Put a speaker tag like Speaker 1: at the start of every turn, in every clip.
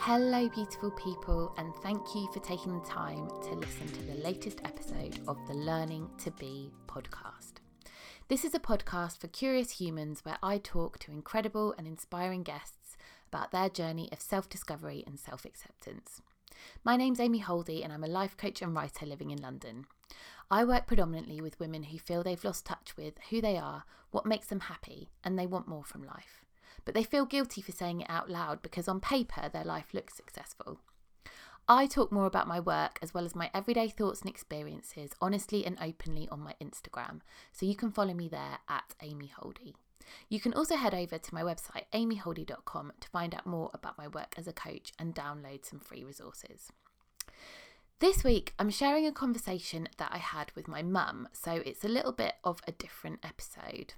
Speaker 1: Hello, beautiful people, and thank you for taking the time to listen to the latest episode of the Learning to Be podcast. This is a podcast for curious humans where I talk to incredible and inspiring guests about their journey of self discovery and self acceptance. My name's Amy Holdy, and I'm a life coach and writer living in London. I work predominantly with women who feel they've lost touch with who they are, what makes them happy, and they want more from life but they feel guilty for saying it out loud because on paper their life looks successful. I talk more about my work as well as my everyday thoughts and experiences honestly and openly on my Instagram, so you can follow me there at Amy Holdy. You can also head over to my website amyholdy.com to find out more about my work as a coach and download some free resources. This week, I'm sharing a conversation that I had with my mum, so it's a little bit of a different episode.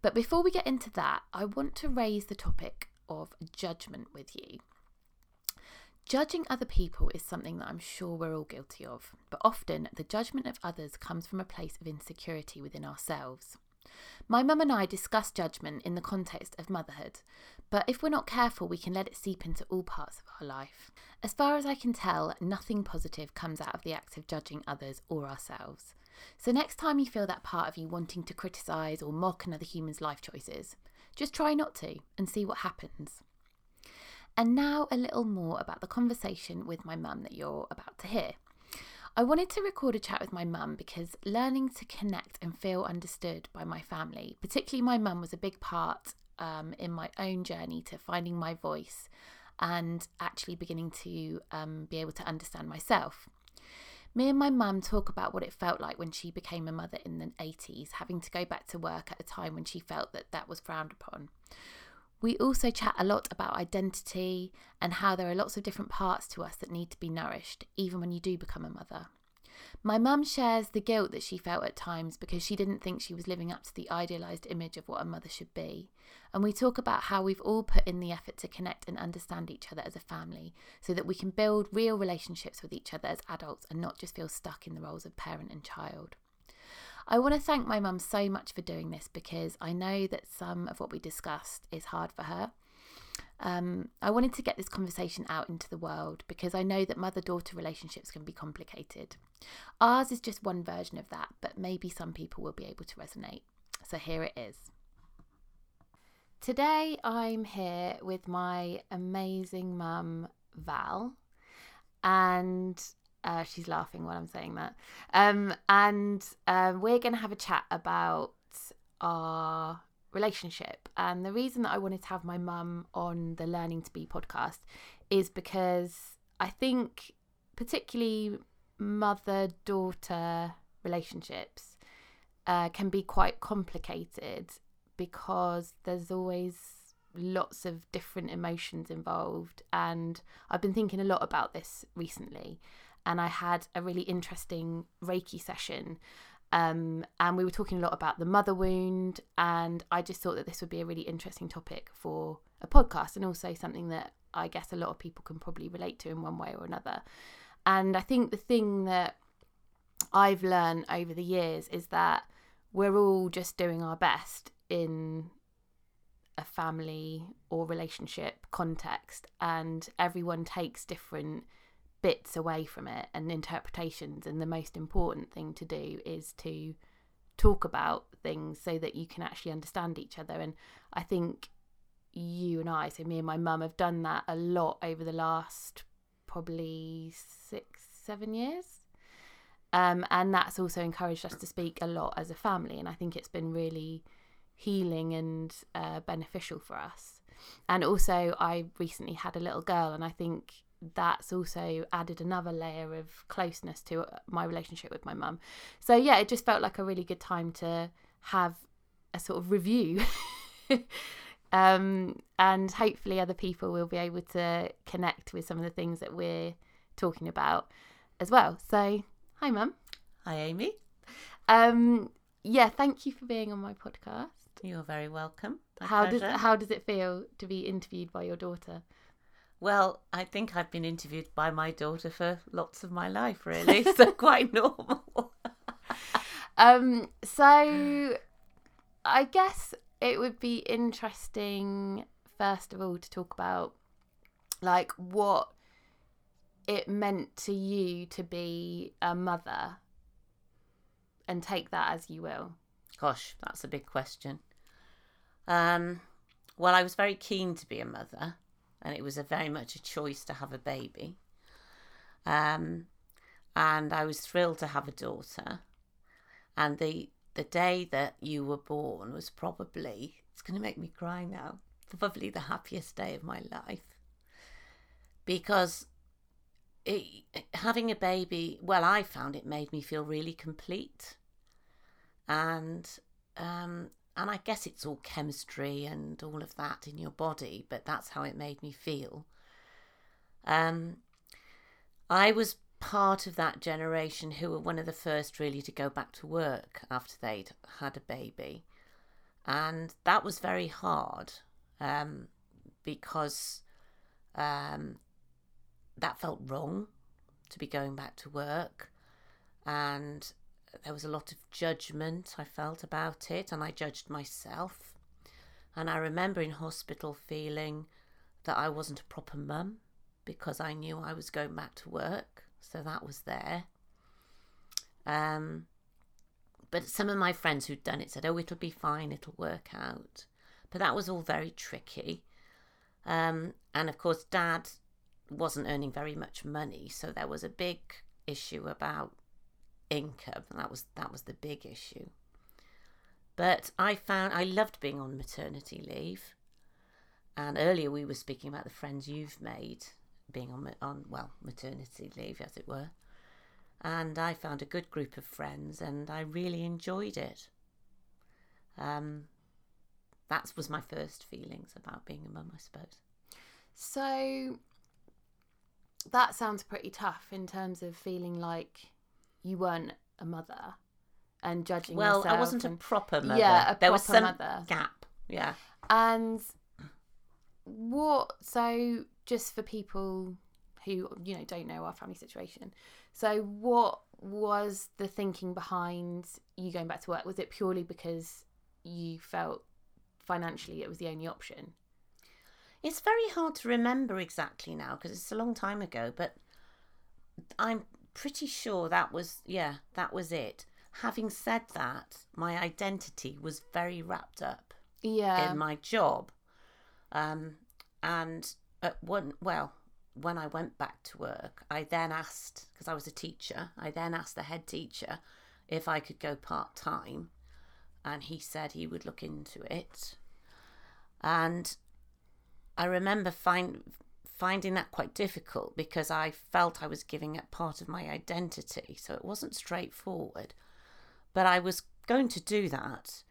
Speaker 1: But before we get into that, I want to raise the topic of judgment with you. Judging other people is something that I'm sure we're all guilty of, but often the judgment of others comes from a place of insecurity within ourselves. My mum and I discuss judgment in the context of motherhood, but if we're not careful, we can let it seep into all parts of our life. As far as I can tell, nothing positive comes out of the act of judging others or ourselves. So, next time you feel that part of you wanting to criticise or mock another human's life choices, just try not to and see what happens. And now, a little more about the conversation with my mum that you're about to hear. I wanted to record a chat with my mum because learning to connect and feel understood by my family, particularly my mum, was a big part um, in my own journey to finding my voice and actually beginning to um, be able to understand myself. Me and my mum talk about what it felt like when she became a mother in the 80s, having to go back to work at a time when she felt that that was frowned upon. We also chat a lot about identity and how there are lots of different parts to us that need to be nourished, even when you do become a mother. My mum shares the guilt that she felt at times because she didn't think she was living up to the idealised image of what a mother should be. And we talk about how we've all put in the effort to connect and understand each other as a family so that we can build real relationships with each other as adults and not just feel stuck in the roles of parent and child. I want to thank my mum so much for doing this because I know that some of what we discussed is hard for her. Um, I wanted to get this conversation out into the world because I know that mother daughter relationships can be complicated. Ours is just one version of that, but maybe some people will be able to resonate. So here it is. Today I'm here with my amazing mum, Val, and uh, she's laughing while I'm saying that. Um, and uh, we're going to have a chat about our relationship. And the reason that I wanted to have my mum on the Learning to Be podcast is because I think, particularly mother daughter relationships, uh, can be quite complicated because there's always lots of different emotions involved. And I've been thinking a lot about this recently and I had a really interesting Reiki session. Um, and we were talking a lot about the mother wound, and I just thought that this would be a really interesting topic for a podcast, and also something that I guess a lot of people can probably relate to in one way or another. And I think the thing that I've learned over the years is that we're all just doing our best in a family or relationship context, and everyone takes different bits away from it and interpretations. And the most important thing to do is to talk about things so that you can actually understand each other. And I think you and I, so me and my mum, have done that a lot over the last probably six, seven years. Um, and that's also encouraged us to speak a lot as a family. And I think it's been really healing and uh, beneficial for us. And also, I recently had a little girl, and I think that's also added another layer of closeness to uh, my relationship with my mum. So yeah, it just felt like a really good time to have a sort of review. um, and hopefully other people will be able to connect with some of the things that we're talking about as well. So hi mum.
Speaker 2: Hi Amy.
Speaker 1: Um, yeah, thank you for being on my podcast.
Speaker 2: You're very welcome.
Speaker 1: My how pleasure. does how does it feel to be interviewed by your daughter?
Speaker 2: Well, I think I've been interviewed by my daughter for lots of my life, really, so quite normal.
Speaker 1: um, so I guess it would be interesting, first of all, to talk about like what it meant to you to be a mother and take that as you will.
Speaker 2: Gosh, that's a big question. Um, well, I was very keen to be a mother, and it was a very much a choice to have a baby. Um, and I was thrilled to have a daughter. And the the day that you were born was probably it's going to make me cry now. Probably the happiest day of my life because it, having a baby, well, I found it made me feel really complete, and um, and I guess it's all chemistry and all of that in your body, but that's how it made me feel. Um, I was part of that generation who were one of the first really to go back to work after they'd had a baby, and that was very hard um, because um, that felt wrong to be going back to work. And there was a lot of judgment I felt about it, and I judged myself. And I remember in hospital feeling that I wasn't a proper mum because I knew I was going back to work. So that was there. Um, but some of my friends who'd done it said, oh, it'll be fine, it'll work out. But that was all very tricky. Um, and of course, dad wasn't earning very much money, so there was a big issue about income, that was that was the big issue. But I found I loved being on maternity leave, and earlier we were speaking about the friends you've made being on on well maternity leave, as it were, and I found a good group of friends, and I really enjoyed it. Um, that was my first feelings about being a mum, I suppose.
Speaker 1: So that sounds pretty tough in terms of feeling like you weren't a mother and judging
Speaker 2: well,
Speaker 1: yourself.
Speaker 2: I wasn't
Speaker 1: and,
Speaker 2: a proper mother.
Speaker 1: Yeah, a
Speaker 2: there was some
Speaker 1: mother.
Speaker 2: gap. Yeah.
Speaker 1: And what? So just for people who you know don't know our family situation, so what was the thinking behind you going back to work? Was it purely because you felt financially it was the only option?
Speaker 2: It's very hard to remember exactly now because it's a long time ago, but I'm pretty sure that was, yeah, that was it. Having said that, my identity was very wrapped up
Speaker 1: Yeah.
Speaker 2: in my job. Um, and at one, well, when I went back to work, I then asked, because I was a teacher, I then asked the head teacher if I could go part time. And he said he would look into it. And I remember find, finding that quite difficult because I felt I was giving up part of my identity. So it wasn't straightforward. But I was going to do that.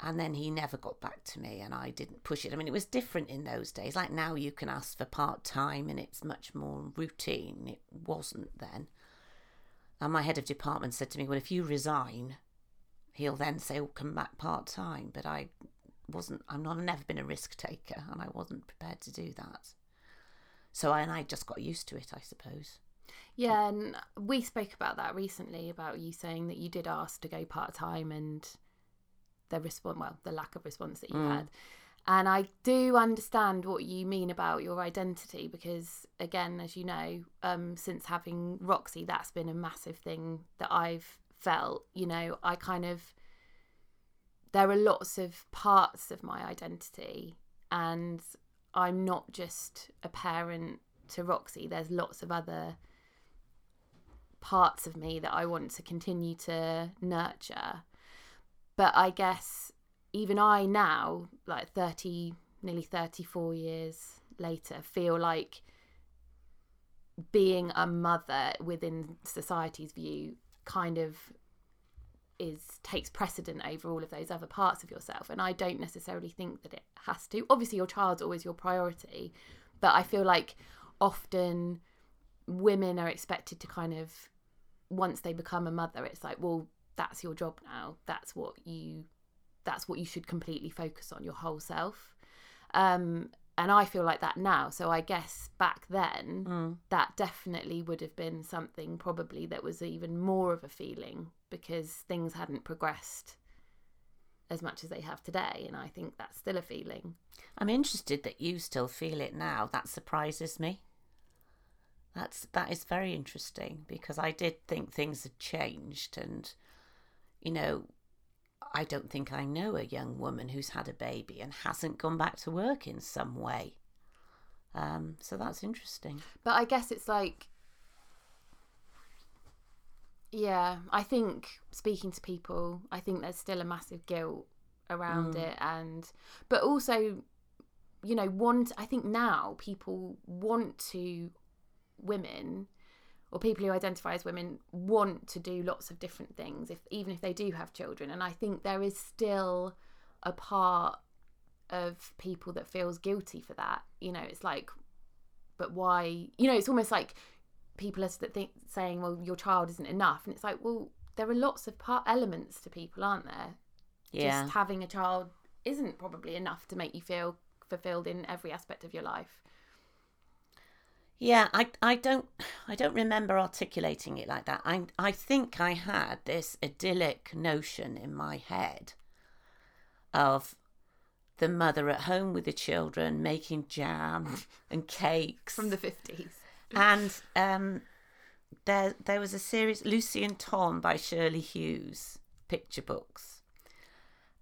Speaker 2: And then he never got back to me and I didn't push it. I mean, it was different in those days. Like now, you can ask for part time and it's much more routine. It wasn't then. And my head of department said to me, Well, if you resign, he'll then say, Oh, come back part time. But I wasn't I'm not I've never been a risk taker and I wasn't prepared to do that. So I, and I just got used to it, I suppose.
Speaker 1: Yeah, and we spoke about that recently about you saying that you did ask to go part time and the response, well, the lack of response that you
Speaker 2: Mm.
Speaker 1: had. And I do understand what you mean about your identity because, again, as you know, um, since having Roxy, that's been a massive thing that I've felt. You know, I kind of, there are lots of parts of my identity, and I'm not just a parent to Roxy, there's lots of other parts of me that I want to continue to nurture. But I guess even I now, like 30, nearly 34 years later, feel like being a mother within society's view kind of is takes precedent over all of those other parts of yourself and I don't necessarily think that it has to. Obviously your child's always your priority but I feel like often women are expected to kind of once they become a mother it's like well that's your job now. That's what you that's what you should completely focus on your whole self. Um and I feel like that now so I guess back then
Speaker 2: Mm.
Speaker 1: that definitely would have been something probably that was even more of a feeling because things hadn't progressed as much as they have today. And I think that's still a feeling.
Speaker 2: I'm interested that you still feel it now. That surprises me. That's that is very interesting because I did think things had changed and you know I don't think I know a young woman who's had a baby and hasn't gone back to work in some way. Um, so that's interesting.
Speaker 1: But I guess it's like, yeah, I think speaking to people, I think there's still a massive guilt around
Speaker 2: Mm.
Speaker 1: it, and but also, you know, want. I think now people want to women or people who identify as women want to do lots of different things if even if they do have children. And i think there is still a part of people that feels guilty for that. You know it's like but why you know it's almost like people are think, saying well your child isn't enough. And it's like well there are lots of part elements to people aren't there?
Speaker 2: Yeah.
Speaker 1: just having a child isn't probably enough to make you feel fulfilled in every aspect of your life
Speaker 2: Yeah, I I don't I don't remember articulating it like that. I I think I had this idyllic notion in my head of the mother at home with the children making jam and cakes.
Speaker 1: From the 50s
Speaker 2: and um there there was a series Lucy and Tom by Shirley Hughes picture books.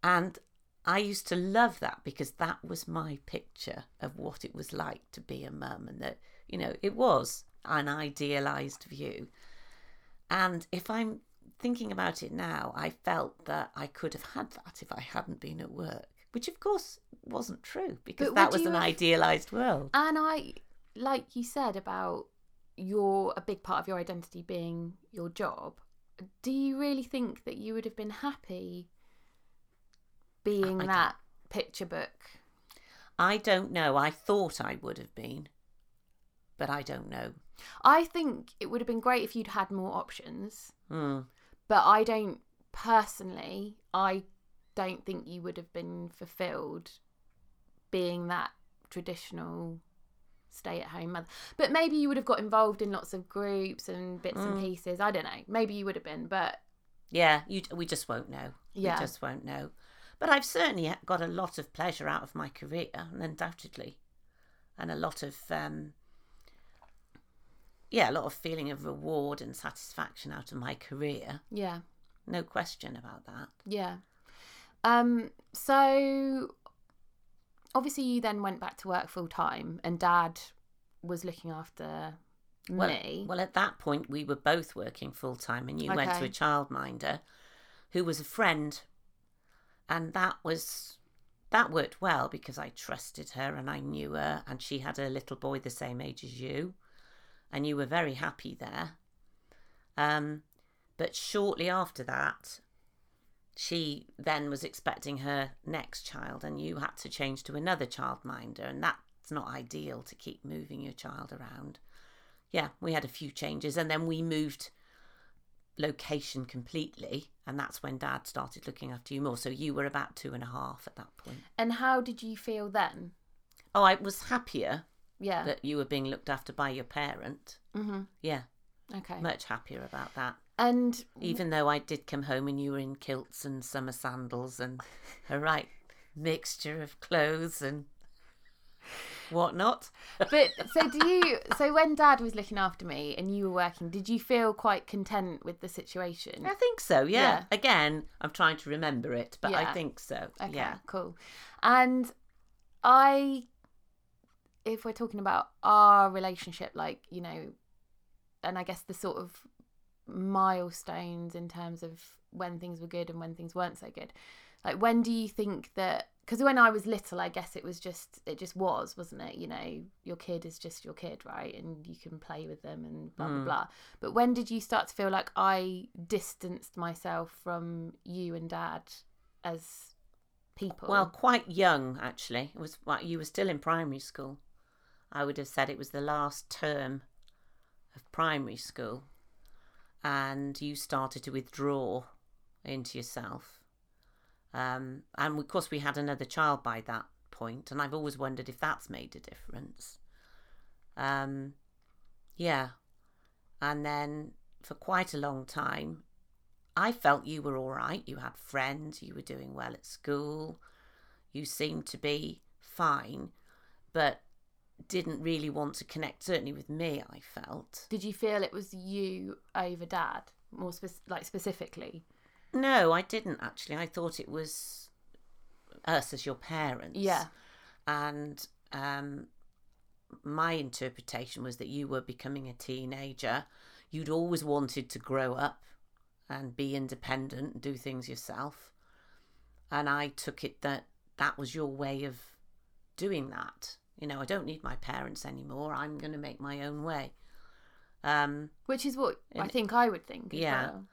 Speaker 2: And I used to love that because that was my picture of what it was like to be a mum and that you know it was an idealized view and if I'm thinking about it now I felt that I could have had that if I hadn't been at work which of course wasn't true because that was an
Speaker 1: have-
Speaker 2: idealized world
Speaker 1: And I, like you said about your a big part of your identity being your job. Do you really think that you would have been happy being
Speaker 2: I
Speaker 1: that picture book?
Speaker 2: I don't know. I thought I would have been, but I don't know.
Speaker 1: I think it would have been great if you'd had more options,
Speaker 2: Hmm.
Speaker 1: but I don't personally. I don't think you would have been fulfilled being that traditional stay at home mother. But maybe you would have got involved in lots of groups and bits and
Speaker 2: Mm.
Speaker 1: pieces. I don't know. Maybe you would have been, but
Speaker 2: Yeah, you. We just won't know.
Speaker 1: Yeah.
Speaker 2: We just won't know. But I've certainly got a lot of pleasure out of my career, undoubtedly, and a lot of um, yeah, a lot of feeling of reward and satisfaction out of my career.
Speaker 1: yeah,
Speaker 2: No question about that.
Speaker 1: yeah. Um so obviously you then went back to work full time and dad was looking after
Speaker 2: Well,
Speaker 1: me.
Speaker 2: well, at that point, we were both working full time, and you went to a childminder who was a friend, and that was that worked well because I trusted her and I knew her, and she had a little boy the same age as you, and you were very happy there. Um, but shortly after that, she then was expecting her next child, and you had to change to another childminder, and that's not ideal to keep moving your child around yeah, we had a few changes and then we moved location completely. And that's when dad started looking after you more. So you were about two and a half at that point.
Speaker 1: and how did you feel then?
Speaker 2: Oh, I was happier
Speaker 1: Yeah.
Speaker 2: that you were being looked after by your parent.
Speaker 1: mhm.
Speaker 2: Yeah,
Speaker 1: Okay.
Speaker 2: much happier about that.
Speaker 1: And
Speaker 2: Even though I did come home and you were in kilts and summer sandals and a right mixture of clothes and whatnot.
Speaker 1: but so do you so when dad was looking after me and you were working did you feel quite content with the situation
Speaker 2: I think so, yeah.
Speaker 1: Yeah.
Speaker 2: Again, I'm trying to remember it, but
Speaker 1: Yeah.
Speaker 2: I think so.
Speaker 1: okay
Speaker 2: Yeah.
Speaker 1: cool and i if we're talking about our relationship like you know and i guess the sort of milestones in terms of when things were good and when things weren't so good like when do you think that because when i was little i guess it was just it just was wasn't it you know your kid is just your kid right and you can play with them and blah blah
Speaker 2: Mm.
Speaker 1: blah but when did you start to feel like i distanced myself from you and dad as people
Speaker 2: Well, quite young actually. It was well, you were still in primary school. I would have said it was the last term of primary school, and you started to withdraw into yourself. Um, and of course, we had another child by that point, and I've always wondered if that's made a difference. Um, yeah, and then for quite a long time, I felt you were all right. You had friends. You were doing well at school. You seemed to be fine, but didn't really want to connect. Certainly with me, I felt.
Speaker 1: Did you feel it was you over dad, more spec- like specifically?
Speaker 2: No, I didn't actually. I thought it was us as your parents.
Speaker 1: Yeah.
Speaker 2: And um, my interpretation was that you were becoming a teenager. You'd always wanted to grow up and be independent and do things yourself. And I took it that that was your way of doing that. You know, I don't need my parents anymore. I'm going to make my own way. Um,
Speaker 1: Which is what I think I would think.
Speaker 2: Yeah.
Speaker 1: well.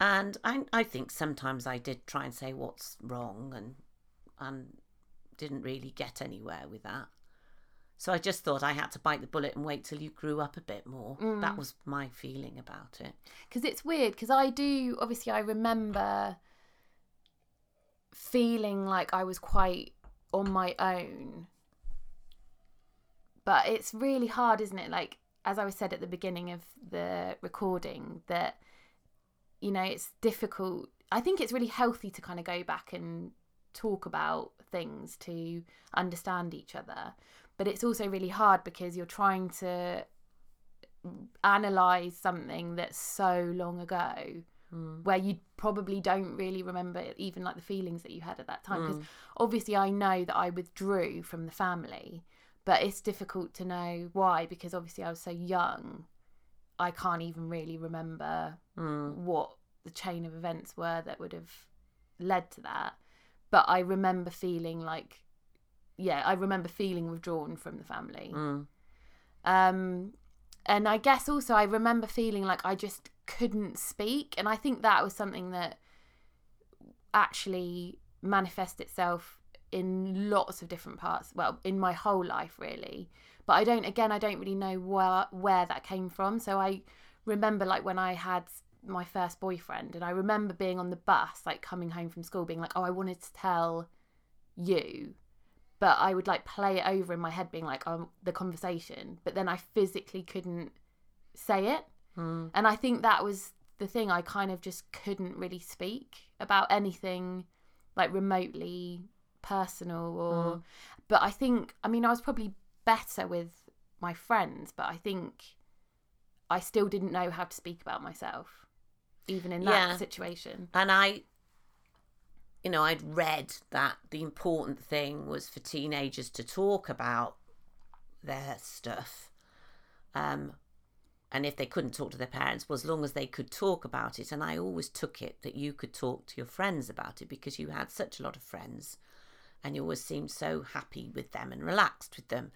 Speaker 2: and I, I think sometimes I did try and say what's wrong and and didn't really get anywhere with that. So I just thought I had to bite the bullet and wait till you grew up a bit more. That was my feeling about it.
Speaker 1: because it's weird because I do obviously I remember feeling like I was quite on my own but it's really hard isn't it? Like as I was said at the beginning of the recording that you know it's difficult. I think it's really healthy to kind of go back and talk about things to understand each other but it's also really hard because you're trying to analyze something that's so long ago hmm. where you probably don't really remember even like the feelings that you had at that time. Because hmm. obviously I know that I withdrew from the family but it's difficult to know why because obviously I was so young I can't even really remember what the chain of events were that would have led to that. But I remember feeling like yeah I remember feeling withdrawn from the family.
Speaker 2: Mm.
Speaker 1: um and i guess also i remember feeling like i just couldn't speak and i think that was something that actually manifest itself in lots of different parts well in my whole life really but i don't again i don't really know where where that came from so i remember like when i had my first boyfriend and i remember being on the bus like coming home from school being like oh i wanted to tell you but I would like play it over in my head, being like, "Oh, the conversation," but then I physically couldn't say it,
Speaker 2: Mm.
Speaker 1: and I think that was the thing. I kind of just couldn't really speak about anything like remotely personal, or. But I think, I mean, I was probably better with my friends, but I think I still didn't know how to speak about myself, even in that
Speaker 2: Yeah.
Speaker 1: situation.
Speaker 2: And I, you know, I'd read that the important thing was for teenagers to talk about their stuff. Um, and if they couldn't talk to their parents, well, as long as they could talk about it. And I always took it that you could talk to your friends about it because you had such a lot of friends and you always seemed so happy with them and relaxed with them.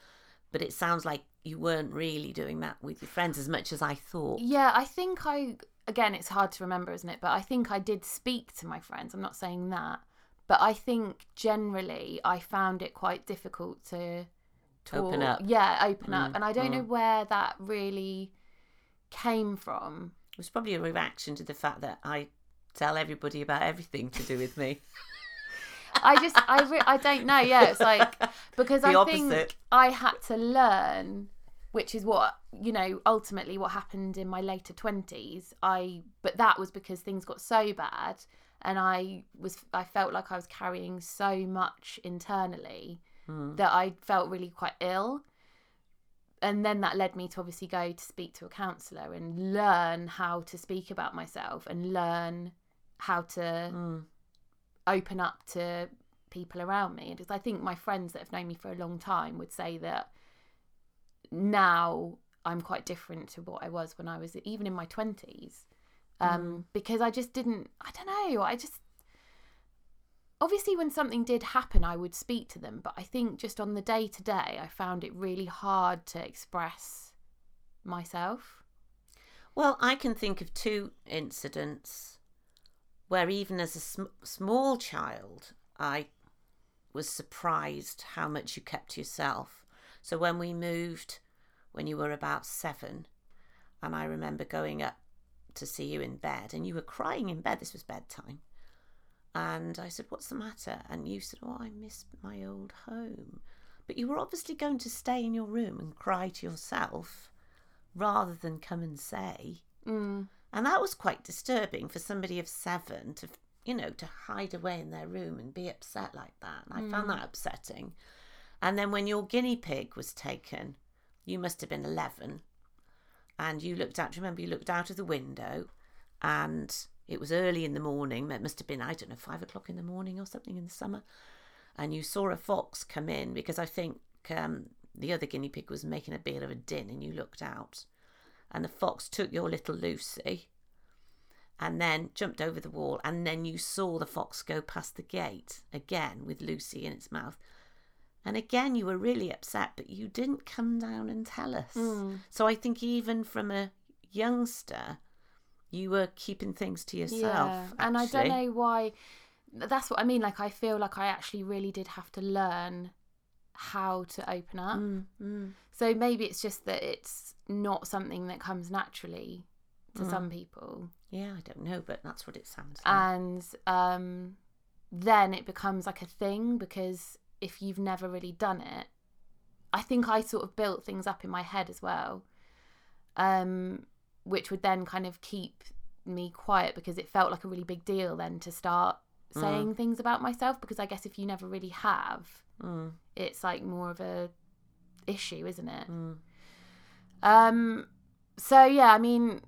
Speaker 2: But it sounds like you weren't really doing that with your friends as much as I thought.
Speaker 1: Yeah, I think I again it's hard to remember, isn't it? But I think I did speak to my friends. I'm not saying that. But I think generally I found it quite difficult to talk.
Speaker 2: Open up.
Speaker 1: Yeah, open up.
Speaker 2: Mm,
Speaker 1: And I don't know where that really came from.
Speaker 2: It was probably a reaction to the fact that I tell everybody about everything to do with me.
Speaker 1: I just I re- I don't know. Yeah, it's like because
Speaker 2: The
Speaker 1: I
Speaker 2: opposite.
Speaker 1: think I had to learn, which is what you know ultimately what happened in my later twenties. I but that was because things got so bad, and I was I felt like I was carrying so much internally that I felt really quite ill. And then that led me to obviously go to speak to a counsellor and learn how to speak about myself and learn how to
Speaker 2: Mm.
Speaker 1: Open up to people around me. And I think my friends that have known me for a long time would say that now I'm quite different to what I was when I was even in my 20s. Um, Because I just didn't, I don't know, I just, obviously when something did happen, I would speak to them. But I think just on the day to day, I found it really hard to express myself.
Speaker 2: Well, I can think of two incidents where, even as a sm- small child, I was surprised how much you kept to yourself. So, when we moved when you were about seven, and I remember going up to see you in bed, and you were crying in bed, this was bedtime. And I said, What's the matter? And you said, Oh, I miss my old home. But you were obviously going to stay in your room and cry to yourself rather than come and say.
Speaker 1: Mm.
Speaker 2: And that was quite disturbing for somebody of seven to, you know, to hide away in their room and be upset like that. And I found that upsetting. And then when your guinea pig was taken, you must have been 11. And you looked out, remember you looked out of the window and it was early in the morning. It must have been, I don't know, five o'clock in the morning or something in the summer. And you saw a fox come in because I think um, the other guinea pig was making a bit of a din and you looked out. And the fox took your little Lucy and then jumped over the wall. And then you saw the fox go past the gate again with Lucy in its mouth. And again, you were really upset, but you didn't come down and tell us. Hmm. So I think even from a youngster, you were keeping things to yourself.
Speaker 1: Yeah, and I don't know why. That's what I mean. Like, I feel like I actually really did have to learn how to open up.
Speaker 2: Mm, mm.
Speaker 1: So maybe it's just that it's not something that comes naturally to
Speaker 2: Mm.
Speaker 1: some people,
Speaker 2: Yeah, I don't know, but that's what it sounds like.
Speaker 1: and um, then it becomes like a thing because if you've never really done it, I think I sort of built things up in my head as well, um, which would then kind of keep me quiet because it felt like a really big deal then to start
Speaker 2: Mm.
Speaker 1: saying things about myself because I guess if you never really have,
Speaker 2: Mm,
Speaker 1: it's like more of a issue, isn't it?
Speaker 2: mm.
Speaker 1: Um so yeah, I mean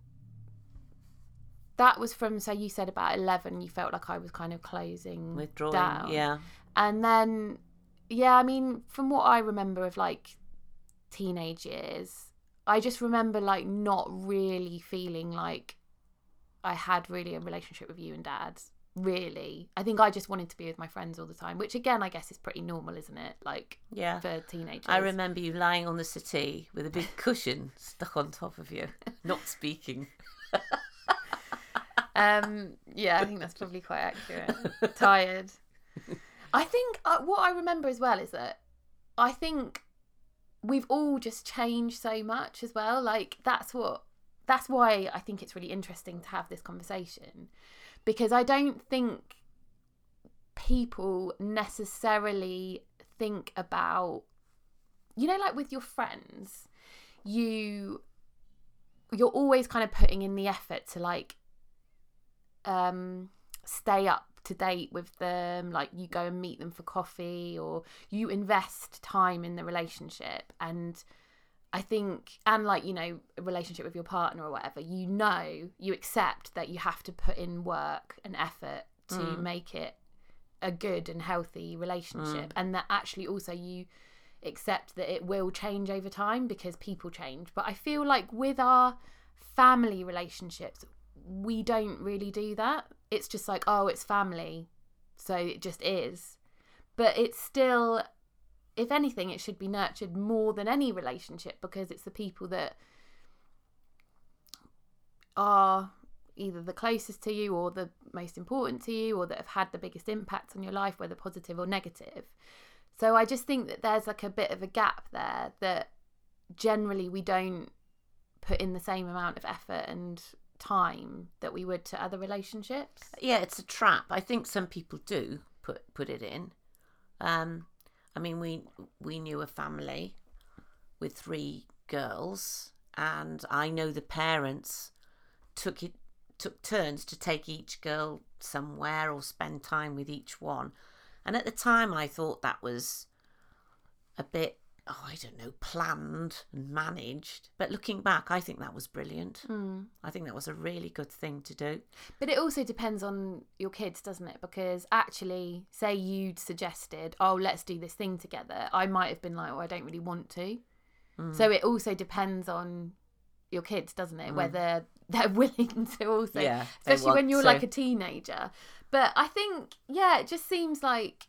Speaker 1: that was from so you said about 11 you felt like I was kind of closing
Speaker 2: Withdrawing.
Speaker 1: down.
Speaker 2: Yeah.
Speaker 1: And then yeah, I mean from what I remember of like teenage years, I just remember like not really feeling like I had really a relationship with you and dad. Really. I think I just wanted to be with my friends all the time, which again I guess is pretty normal, isn't it? Like
Speaker 2: Yeah.
Speaker 1: for teenagers.
Speaker 2: I remember you lying on the settee with a big cushion stuck on top of you, not speaking.
Speaker 1: Um, yeah, I think that's probably quite accurate. Tired. I think uh, what I remember as well is that I think we've all just changed so much as well. Like that's what that's why I think it's really interesting to have this conversation because I don't think people necessarily think about you know like with your friends you you're always kind of putting in the effort to like um stay up to date with them like you go and meet them for coffee or you invest time in the relationship. And i think and like you know a relationship with your partner or whatever you know you accept that you have to put in work and effort to
Speaker 2: Mm.
Speaker 1: make it a good and healthy relationship. And that actually also you accept that it will change over time because people change. But i feel like with our family relationships we don't really do that. It's just like oh it's family so it just is. But it's still if anything it should be nurtured more than any relationship because it's the people that are either the closest to you or the most important to you or that have had the biggest impact on your life whether positive or negative so i just think that there's like a bit of a gap there that generally we don't put in the same amount of effort and time that we would to other relationships
Speaker 2: Yeah, it's a trap. I think some people do put put it in. Um, I mean, we we knew a family with three girls, and I know the parents took it took turns to take each girl somewhere or spend time with each one. And at the time, I thought that was a bit, oh, I don't know, planned and managed. But looking back, I think that was brilliant.
Speaker 1: Hmm.
Speaker 2: I think that was a really good thing to do.
Speaker 1: But it also depends on your kids, doesn't it? Because actually, say you'd suggested, oh, let's do this thing together, I might have been like, oh, I don't really want to.
Speaker 2: Mm.
Speaker 1: So it also depends on your kids, doesn't it? Whether they're willing to also,
Speaker 2: Yeah,
Speaker 1: especially when you're
Speaker 2: to.
Speaker 1: like a teenager. But I think, yeah, it just seems like,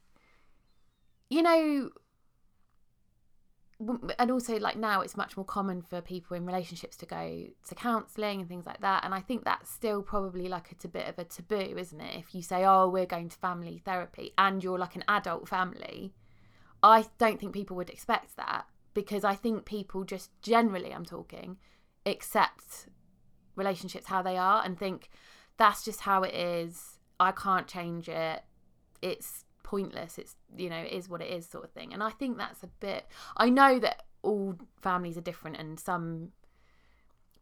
Speaker 1: you know, and also like now it's much more common for people in relationships to go to counselling and things like that. And I think that's still probably like it's a bit of a taboo, isn't it? If you say, oh, we're going to family therapy and you're like an adult family, I don't think people would expect that because I think people just generally, I'm talking, accept relationships how they are and think that's just how it is. I can't change it. It's pointless. It's, you know, it is what it is, sort of thing. And I think that's a bit, I know that all families are different and some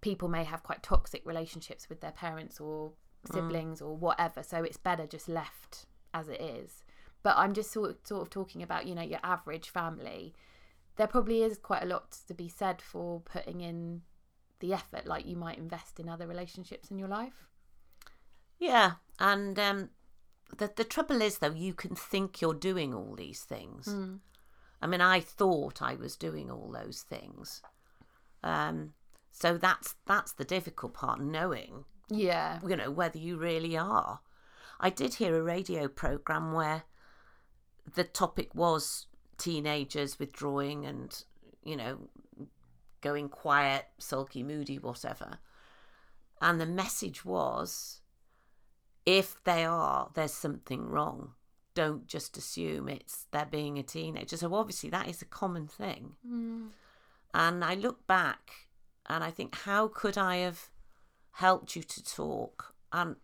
Speaker 1: people may have quite toxic relationships with their parents or siblings or whatever. So it's better just left as it is. But I'm just sort of, sort of talking about, you know, your average family. There probably is quite a lot to be said for putting in the effort like you might invest in other relationships in your life.
Speaker 2: Yeah, and um, the the trouble is though, you can think you're doing all these things. I mean, I thought I was doing all those things. Um, so that's that's the difficult part, knowing
Speaker 1: Yeah.
Speaker 2: you know whether you really are. I did hear a radio program where the topic was teenagers withdrawing and you know going quiet, sulky, moody, whatever. And the message was if they are, there's something wrong. Don't just assume it's they're being a teenager. So obviously that is a common thing. And I look back and I think, how could I have helped you to talk? And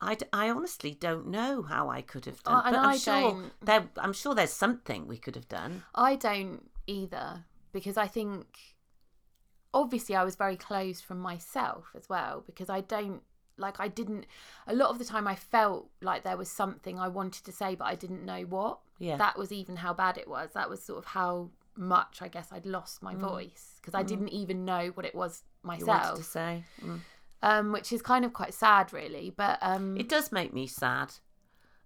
Speaker 2: I, d- I honestly don't know how I could have done.
Speaker 1: Uh, and
Speaker 2: but I'm
Speaker 1: I
Speaker 2: sure
Speaker 1: don't.
Speaker 2: there. I'm sure there's something we could have done.
Speaker 1: I don't either because I think obviously I was very closed from myself as well because I don't like I didn't a lot of the time I felt like there was something I wanted to say but I didn't know what.
Speaker 2: Yeah.
Speaker 1: That was even how bad it was. That was sort of how much I guess I'd lost my voice because I didn't even know what it was
Speaker 2: myself to say. Mm.
Speaker 1: Um which is kind of quite sad really, but um
Speaker 2: It does make me sad.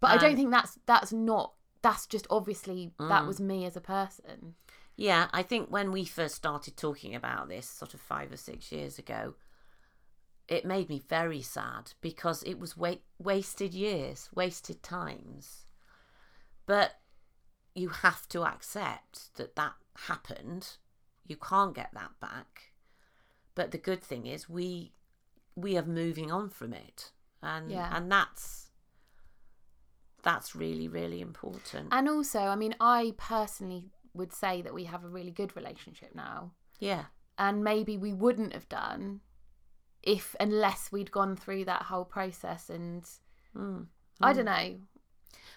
Speaker 1: but I don't
Speaker 2: um,
Speaker 1: think that's that's not that's just obviously that
Speaker 2: Mm.
Speaker 1: was me as a person.
Speaker 2: Yeah, I think when we first started talking about this, sort of five or six years ago, it made me very sad because it was wa- wasted years, wasted times. But you have to accept that that happened. You can't get that back. But the good thing is we we are moving on from it, and
Speaker 1: Yeah.
Speaker 2: and that's that's really really important.
Speaker 1: And also, I mean, I personally would say that we have a really good relationship now.
Speaker 2: yeah,
Speaker 1: And maybe we wouldn't have done if, unless we'd gone through that whole process. And
Speaker 2: Mm.
Speaker 1: I don't know.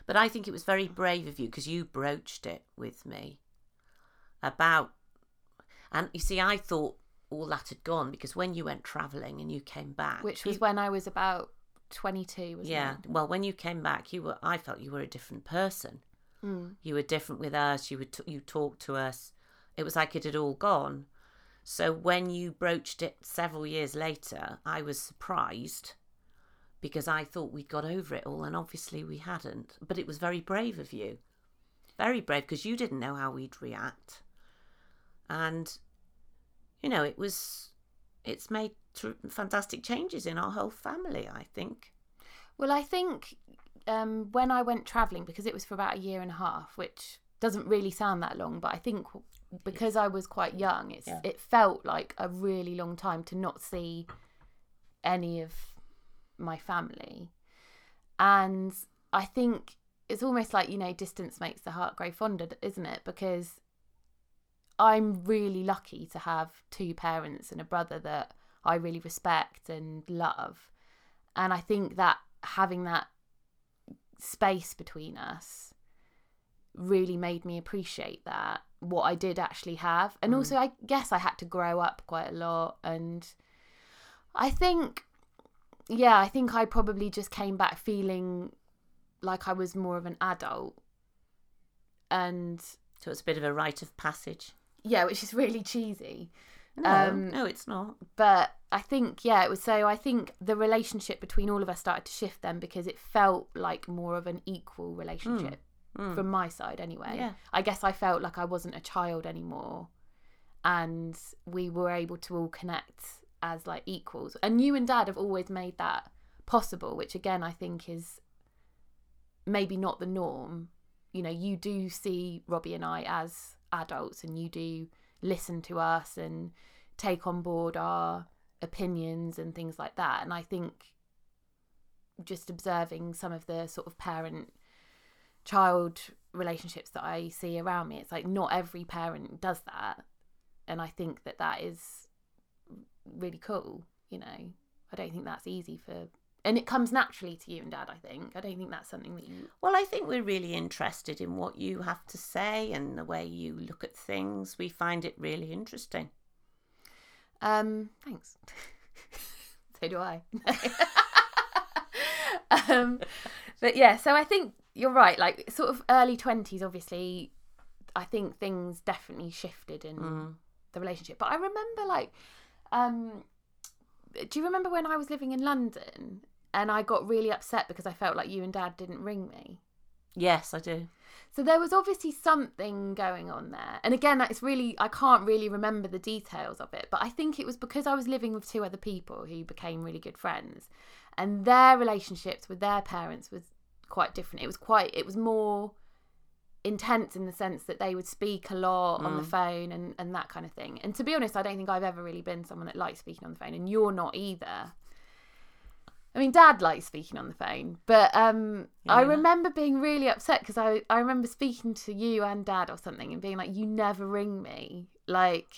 Speaker 2: But I think it was very brave of you because you broached it with me about, and you see, I thought all that had gone because when you went travelling and you came back,
Speaker 1: Which was
Speaker 2: you-
Speaker 1: when I was about 22, wasn't
Speaker 2: yeah,
Speaker 1: it?
Speaker 2: well, when you came back, you were, I felt you were a different person.
Speaker 1: Mm.
Speaker 2: You were different with us. You would, t- you talked to us. It was like it had all gone. So when you broached it several years later, I was surprised because I thought we'd got over it all, and obviously we hadn't. But it was very brave of you, very brave because you didn't know how we'd react, and you know it was, it's made tr- fantastic changes in our whole family. I think.
Speaker 1: Well, I think um, when I went travelling, because it was for about a year and a half, which doesn't really sound that long, but I think because I was quite young, it's
Speaker 2: Yeah.
Speaker 1: it felt like a really long time to not see any of my family, and I think it's almost like you know distance makes the heart grow fonder, isn't it? Because I'm really lucky to have two parents and a brother that I really respect and love. And I think that having that space between us really made me appreciate that what I did actually have. And also I guess I had to grow up quite a lot and I think yeah, I think I probably just came back feeling like I was more of an adult. And
Speaker 2: So it's a bit of a rite of passage.
Speaker 1: yeah, which is really cheesy.
Speaker 2: No,
Speaker 1: Um,
Speaker 2: no, it's not.
Speaker 1: but I think yeah, it was so I think the relationship between all of us started to shift then because it felt like more of an equal relationship from mm. my side anyway.
Speaker 2: Yeah.
Speaker 1: I guess I felt like I wasn't a child anymore and we were able to all connect as like equals. And you and dad have always made that possible, which again I think is maybe not the norm. You know, you do see Robbie and I as adults and you do listen to us and take on board our opinions and things like that. And I think just observing some of the sort of parent child relationships that I see around me, it's like not every parent does that. And I think that that is really cool, you know. I don't think that's easy for and it comes naturally to you and dad, I think. I don't think that's something that you
Speaker 2: Well, I think we're really interested in what you have to say and the way you look at things. We find it really interesting.
Speaker 1: Um, thanks. so do I. um, but yeah, so I think you're right. Like sort of early twenties, obviously, I think things definitely shifted in
Speaker 2: Mm.
Speaker 1: the relationship. But I remember like, um, do you remember when I was living in London and I got really upset because I felt like you and Dad didn't ring me?
Speaker 2: Yes, I do.
Speaker 1: So there was obviously something going on there. And again, it's really, I can't really remember the details of it, but I think it was because I was living with two other people who became really good friends and their relationships with their parents was quite different. It was quite, it was more intense in the sense that they would speak a lot on the phone and, and that kind of thing. And to be honest, I don't think I've ever really been someone that likes speaking on the phone, and you're not either. I mean, Dad likes speaking on the phone, but um, I remember being really upset because I, I remember speaking to you and Dad or something and being like, "You never ring me." Like,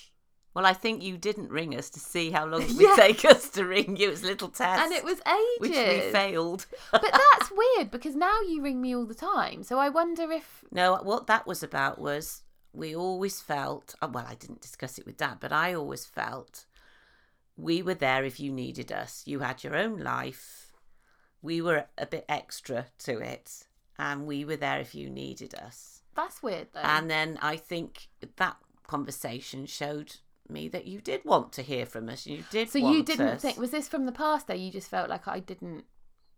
Speaker 2: Well, I think you didn't ring us to see how long it would
Speaker 1: Yeah.
Speaker 2: take us to ring you. It was a little test.
Speaker 1: and it was ages.
Speaker 2: which we failed.
Speaker 1: but that's weird because now you ring me all the time. So I wonder if
Speaker 2: No, what that was about was we always felt, uh, well, I didn't discuss it with dad, but I always felt we were there if you needed us. You had your own life. We were a bit extra to it, and we were there if you needed us.
Speaker 1: that's weird though.
Speaker 2: And then I think that conversation showed me that you did want to hear from us. You did.
Speaker 1: so you didn't
Speaker 2: us.
Speaker 1: think was this from the past though? You just felt like I didn't.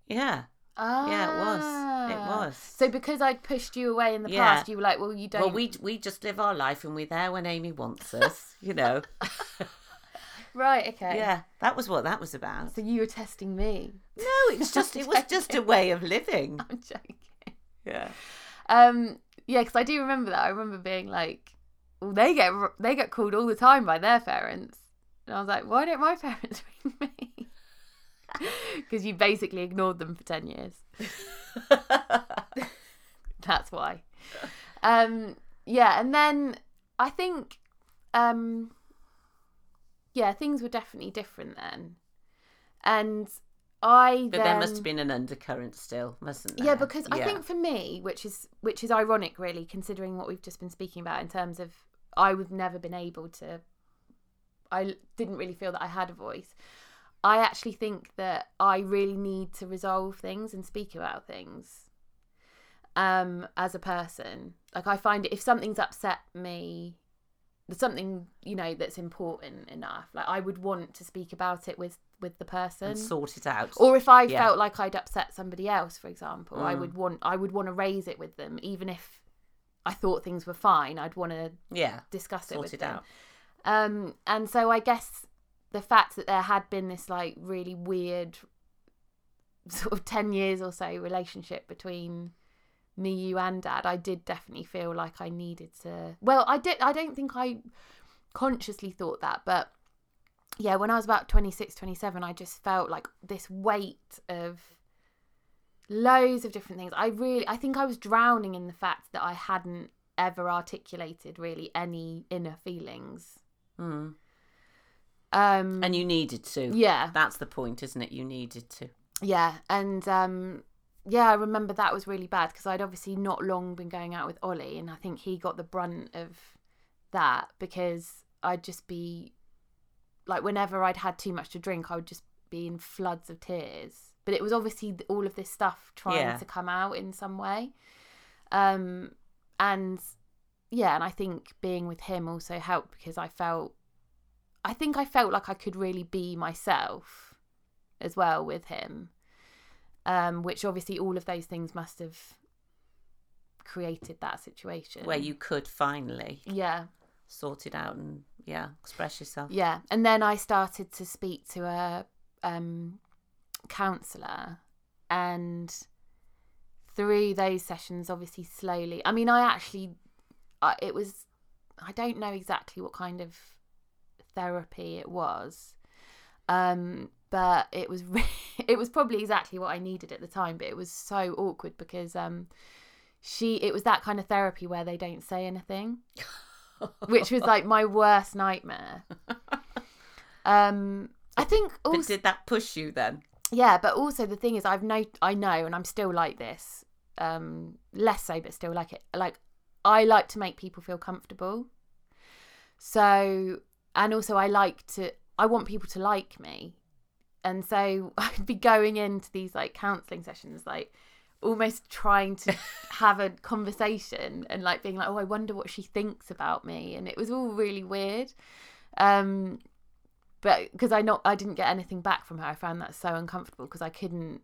Speaker 2: Yeah,
Speaker 1: Ah,
Speaker 2: yeah, it was. It was.
Speaker 1: So because I'd pushed you away in the
Speaker 2: Yeah.
Speaker 1: past, you were like, "Well, you don't."
Speaker 2: Well, we we just live our life, and we're there when Amy wants us. You know.
Speaker 1: right, okay.
Speaker 2: Yeah, that was what that was about.
Speaker 1: So you were testing me.
Speaker 2: No, it was just it was just a way of living.
Speaker 1: I'm joking.
Speaker 2: Yeah.
Speaker 1: Um, yeah, because I do remember that. I remember being like, "Well, they get they get called all the time by their parents," and I was like, "Why don't my parents ring me?" Because you basically ignored them for ten years. That's why. Um, yeah, and then I think, um, yeah, things were definitely different then, and I.
Speaker 2: But there must have been an undercurrent still, mustn't there?
Speaker 1: yeah, because I think for me, which is which is ironic, really, considering what we've just been speaking about in terms of I would never been able to. I didn't really feel that I had a voice. I actually think that I really need to resolve things and speak about things. Um, as a person, like I find it if something's upset me, something you know that's important enough, like I would want to speak about it with with the person
Speaker 2: and sort it out.
Speaker 1: or if I
Speaker 2: Yeah.
Speaker 1: felt like I'd upset somebody else, for example, I
Speaker 2: Mm.
Speaker 1: would want I would want to raise it with them, even if I thought things were fine. I'd want to
Speaker 2: yeah,
Speaker 1: discuss it with
Speaker 2: it
Speaker 1: them.
Speaker 2: out.
Speaker 1: Um, and so I guess the fact that there had been this like really weird sort of ten years or so relationship between me, you, and Dad, I did definitely feel like I needed to. Well, I did. I don't think I consciously thought that, but yeah, when I was about 26, 27, I just felt like this weight of loads of different things. I really, I think I was drowning in the fact that I hadn't ever articulated really any inner feelings.
Speaker 2: Mm.
Speaker 1: Um,
Speaker 2: And you needed to.
Speaker 1: yeah,
Speaker 2: That's the point, isn't it? You needed to.
Speaker 1: yeah, and um, yeah, I remember that was really bad because I'd obviously not long been going out with Ollie, and I think he got the brunt of that because I'd just be like, whenever I'd had too much to drink, I would just be in floods of tears. But it was obviously all of this stuff trying
Speaker 2: Yeah.
Speaker 1: to come out in some way, um, and yeah, and I think being with him also helped because I felt, I think I felt like I could really be myself as well with him um, which obviously all of those things must have created that situation
Speaker 2: Where you could finally
Speaker 1: yeah
Speaker 2: sort it out and, yeah, express yourself.
Speaker 1: yeah and then i started to speak to a um, counselor and through those sessions obviously slowly i mean i actually I it was i don't know exactly what kind of therapy it was um but it was re- it was probably exactly what i needed at the time but it was so awkward because um she it was that kind of therapy where they don't say anything which was like my worst nightmare um i think
Speaker 2: But did that push you then?
Speaker 1: Yeah but also the thing is i've no, i know and i'm still like this um less so but still like it like i like to make people feel comfortable so and also i like to I want people to like me. And so I'd be going into these like counseling sessions, like almost trying to have a conversation and like being like, oh, I wonder what she thinks about me. And it was all really weird. Um, but because I not I didn't get anything back from her, I found that so uncomfortable because I couldn't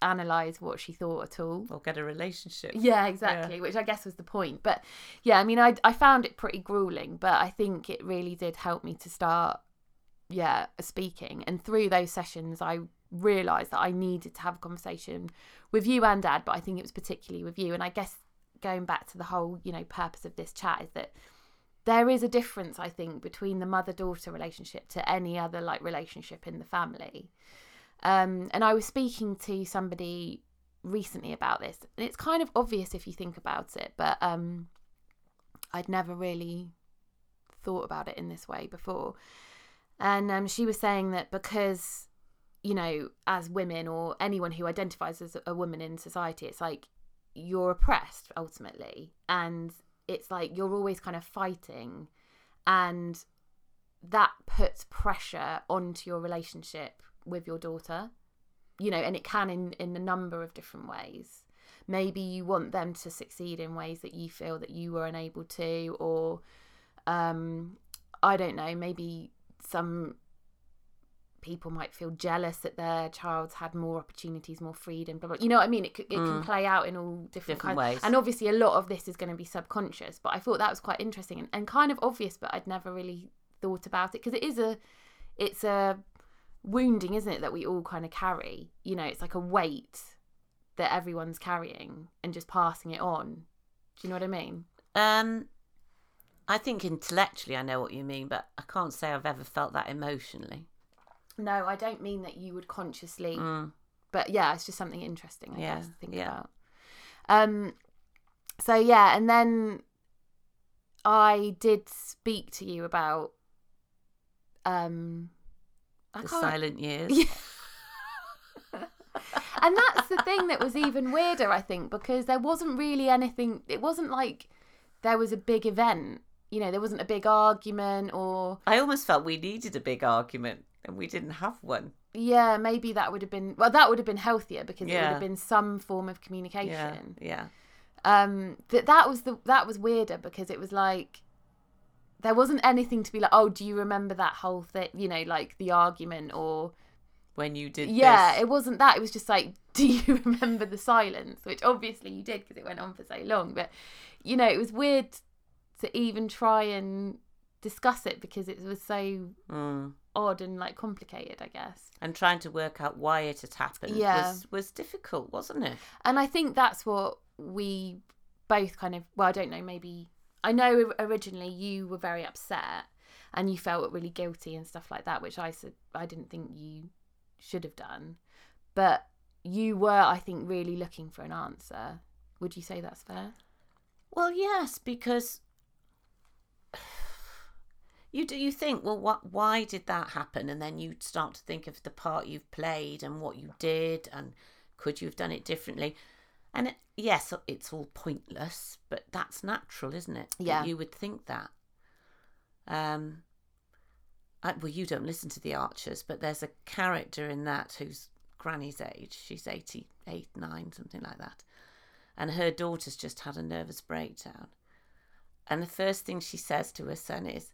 Speaker 1: analyze what she thought at all.
Speaker 2: Or get a relationship.
Speaker 1: Yeah exactly yeah. which i guess was the point but yeah i mean I, I found it pretty grueling but i think it really did help me to start yeah speaking. And through those sessions i realized that i needed to have a conversation with you and dad but i think it was particularly with you. And i guess going back to the whole you know purpose of this chat is that there is a difference i think between the mother daughter relationship to any other like relationship in the family um, and I was speaking to somebody recently about this, and it's kind of obvious if you think about it, but um, I'd never really thought about it in this way before. And um, she was saying that because, you know, as women or anyone who identifies as a woman in society, it's like you're oppressed ultimately. And it's like you're always kind of fighting. And that puts pressure onto your relationship with your daughter you know and it can in in a number of different ways maybe you want them to succeed in ways that you feel that you were unable to or um i don't know maybe some people might feel jealous that their child's had more opportunities more freedom blah blah you know what i mean it, it mm. can play out in all different, different kinds ways and obviously a lot of this is going to be subconscious but i thought that was quite interesting and, and kind of obvious but i'd never really thought about it because it is a it's a wounding, isn't it, that we all kind of carry? You know, it's like a weight that everyone's carrying and just passing it on. Do you know what I mean?
Speaker 2: Um, I think intellectually I know what you mean, but I can't say I've ever felt that emotionally.
Speaker 1: No, I don't mean that you would consciously. Mm. But yeah, it's just something interesting, I yeah, guess, to think yeah. about. Um, so yeah, and then I did speak to you about um
Speaker 2: the silent years.
Speaker 1: Yeah. and that's the thing that was even weirder, I think, because there wasn't really anything. It wasn't like there was a big event. You know, there wasn't a big argument or.
Speaker 2: I almost felt we needed a big argument and we didn't have one.
Speaker 1: Yeah, maybe that would have been well. That would have been healthier because yeah. it would have been some form of communication.
Speaker 2: Yeah. yeah.
Speaker 1: Um, that that was the that was weirder because it was like there wasn't anything to be like, oh, do you remember that whole thing? You know, like the argument or
Speaker 2: when you did.
Speaker 1: Yeah,
Speaker 2: this.
Speaker 1: it wasn't that. It was just like, do you remember the silence? Which obviously you did because it went on for so long. But you know, it was weird to even try and discuss it because it was so mm. Odd and like complicated, I guess.
Speaker 2: And trying to work out why it had happened yeah. was was difficult, wasn't it?
Speaker 1: And I think that's what we both kind of well, I don't know, maybe I know originally you were very upset and you felt really guilty and stuff like that, which I said I didn't think you should have done. But you were, I think, really looking for an answer. Would you say that's fair?
Speaker 2: Well, yes, because you do you think, well, what? Why did that happen? And then you start to think of the part you've played and what you did, and could you have done it differently? And it, yes, it's all pointless, but that's natural, isn't it?
Speaker 1: Yeah.
Speaker 2: you would think that. Um, I, well, you don't listen to the Archers, but there's a character in that who's Granny's age. She's 88, 9, something like that. And her daughter's just had a nervous breakdown. And the first thing she says to her son is,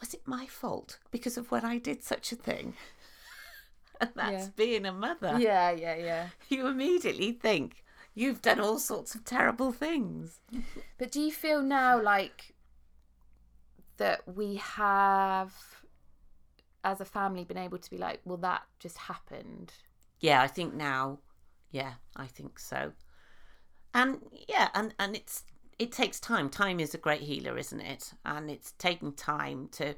Speaker 2: Was it my fault because of when I did such a thing? and that's yeah. being a mother.
Speaker 1: Yeah, yeah, yeah.
Speaker 2: You immediately think, You've done all sorts of terrible things.
Speaker 1: But do you feel now like that we have, as a family, been able to be like, well, that just happened?
Speaker 2: Yeah, I think now, yeah, I think so. And yeah, and, and it's it takes time. Time is a great healer, isn't it? And it's taking time to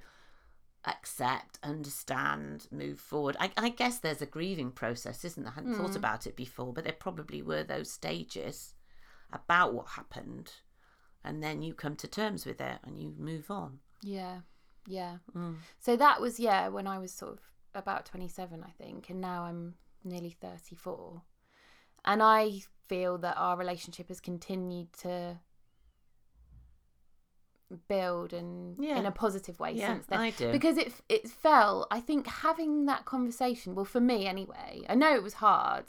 Speaker 2: accept, understand, move forward. I, I guess there's a grieving process, isn't there? I hadn't mm. thought hmm. about it before, but there probably were those stages about what happened. And then you come to terms with it and you move on.
Speaker 1: Yeah. Yeah. Mm. So that was, yeah, when I was sort of about 27, I think. And now I'm nearly 34. And I feel that our relationship has continued to build and
Speaker 2: Yeah.
Speaker 1: in a positive way
Speaker 2: Yeah,
Speaker 1: since then
Speaker 2: I do.
Speaker 1: because it it felt I think having that conversation well for me anyway I know it was hard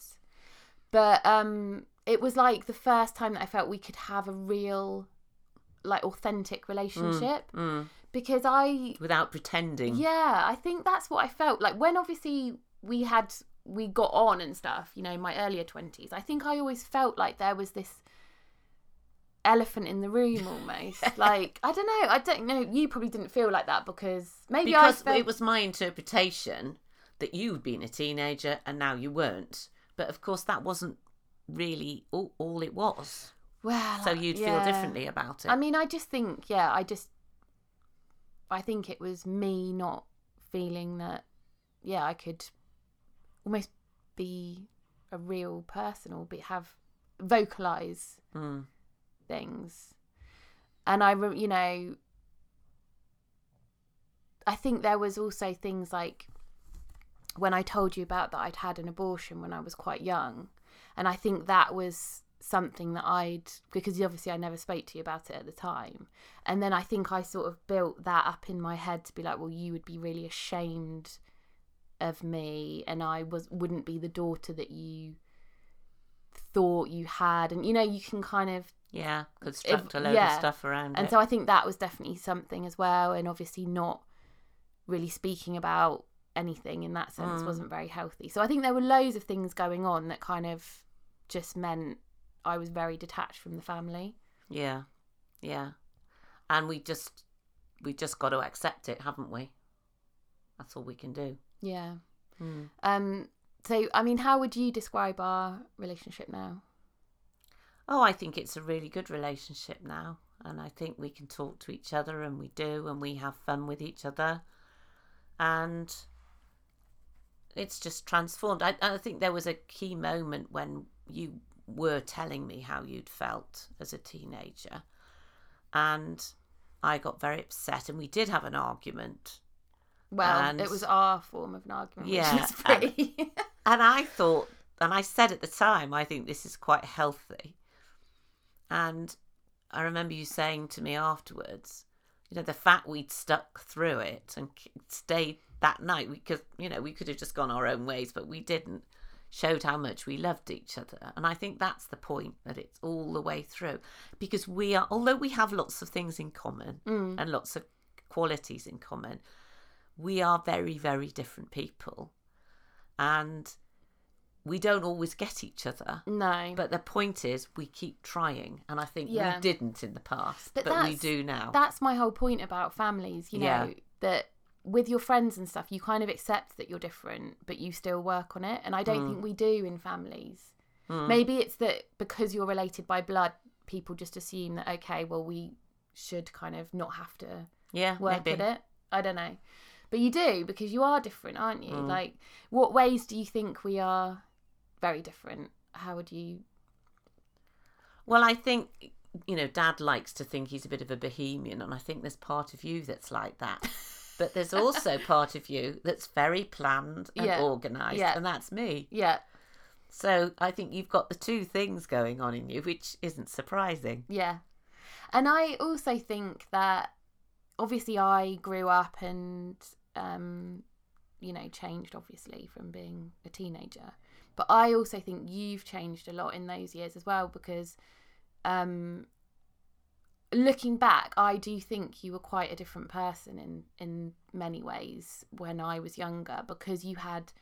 Speaker 1: but um it was like the first time that I felt we could have a real like authentic relationship
Speaker 2: Mm.
Speaker 1: because I
Speaker 2: Without pretending.
Speaker 1: yeah, I think that's what I felt like when obviously we had we got on and stuff, you know, in my earlier 20s. I think I always felt like there was this elephant in the room almost. like, I don't know, I don't know, you probably didn't feel like that because maybe
Speaker 2: because it was my interpretation that you'd been a teenager and now you weren't. But of course, that wasn't really all, all it was.
Speaker 1: well,
Speaker 2: So you'd
Speaker 1: yeah.
Speaker 2: feel differently about it.
Speaker 1: I mean, I just think, yeah, I just I think it was me not feeling that yeah, I could almost be a real person or be have vocalize
Speaker 2: Mm.
Speaker 1: Things. And I, you know, I think there was also things like when I told you about that I'd had an abortion when I was quite young. And I think that was something that I'd, because obviously I never spoke to you about it at the time. And then I think I sort of built that up in my head to be like, well, you would be really ashamed of me and I was wouldn't be the daughter that you thought you had and you know you can kind of
Speaker 2: Yeah, construct a load
Speaker 1: yeah.
Speaker 2: of stuff around
Speaker 1: and
Speaker 2: it.
Speaker 1: so I think that was definitely something as well. And obviously, not really speaking about anything in that sense
Speaker 2: Mm.
Speaker 1: wasn't very healthy. So I think there were loads of things going on that kind of just meant I was very detached from the family.
Speaker 2: yeah, yeah. And we just we just got to accept it, haven't we? That's all we can do.
Speaker 1: Yeah.
Speaker 2: Mm.
Speaker 1: Um. So I mean, how would you describe our relationship now?
Speaker 2: Oh, I think it's a really good relationship now. And I think we can talk to each other, and we do, and we have fun with each other. And it's just transformed. I, I think there was a key moment when you were telling me how you'd felt as a teenager. And I got very upset, and we did have an argument.
Speaker 1: Well,
Speaker 2: And-
Speaker 1: it was our form of an argument,
Speaker 2: Yeah,
Speaker 1: which was pretty.
Speaker 2: And I thought, and I said at the time, I think this is quite healthy. And I remember you saying to me afterwards, you know, the fact we'd stuck through it and stayed that night, because, you know, we could have just gone our own ways, but we didn't, showed how much we loved each other. And I think that's the point, that it's all the way through. Because we are, although we have lots of things in common
Speaker 1: Mm.
Speaker 2: and lots of qualities in common, we are very, very different people. And we don't always get each other.
Speaker 1: no,
Speaker 2: But the point is, we keep trying. And I think
Speaker 1: Yeah.
Speaker 2: we didn't in the past,
Speaker 1: But
Speaker 2: but, we do now.
Speaker 1: that's my whole point about families you know
Speaker 2: Yeah.
Speaker 1: that with your friends and stuff you kind of accept that you're different but you still work on it and i don't
Speaker 2: Mm.
Speaker 1: think we do in families
Speaker 2: Mm.
Speaker 1: maybe it's that because you're related by blood people just assume that okay well we should kind of not have to
Speaker 2: yeah,
Speaker 1: work
Speaker 2: maybe.
Speaker 1: at it i don't know but you do because you are different aren't you
Speaker 2: Mm.
Speaker 1: like what ways do you think we are very different how would you
Speaker 2: Well, I think, you know, dad likes to think he's a bit of a bohemian. And I think there's part of you that's like that. But there's also part of you that's very planned and
Speaker 1: Yeah.
Speaker 2: organised.
Speaker 1: Yeah.
Speaker 2: And that's me.
Speaker 1: yeah
Speaker 2: So I think you've got the two things going on in you, which isn't surprising.
Speaker 1: Yeah. And I also think that obviously I grew up and um you know changed obviously from being a teenager. But I also think you've changed a lot in those years as well because um looking back I do think you were quite a different person in in many ways when I was younger because you had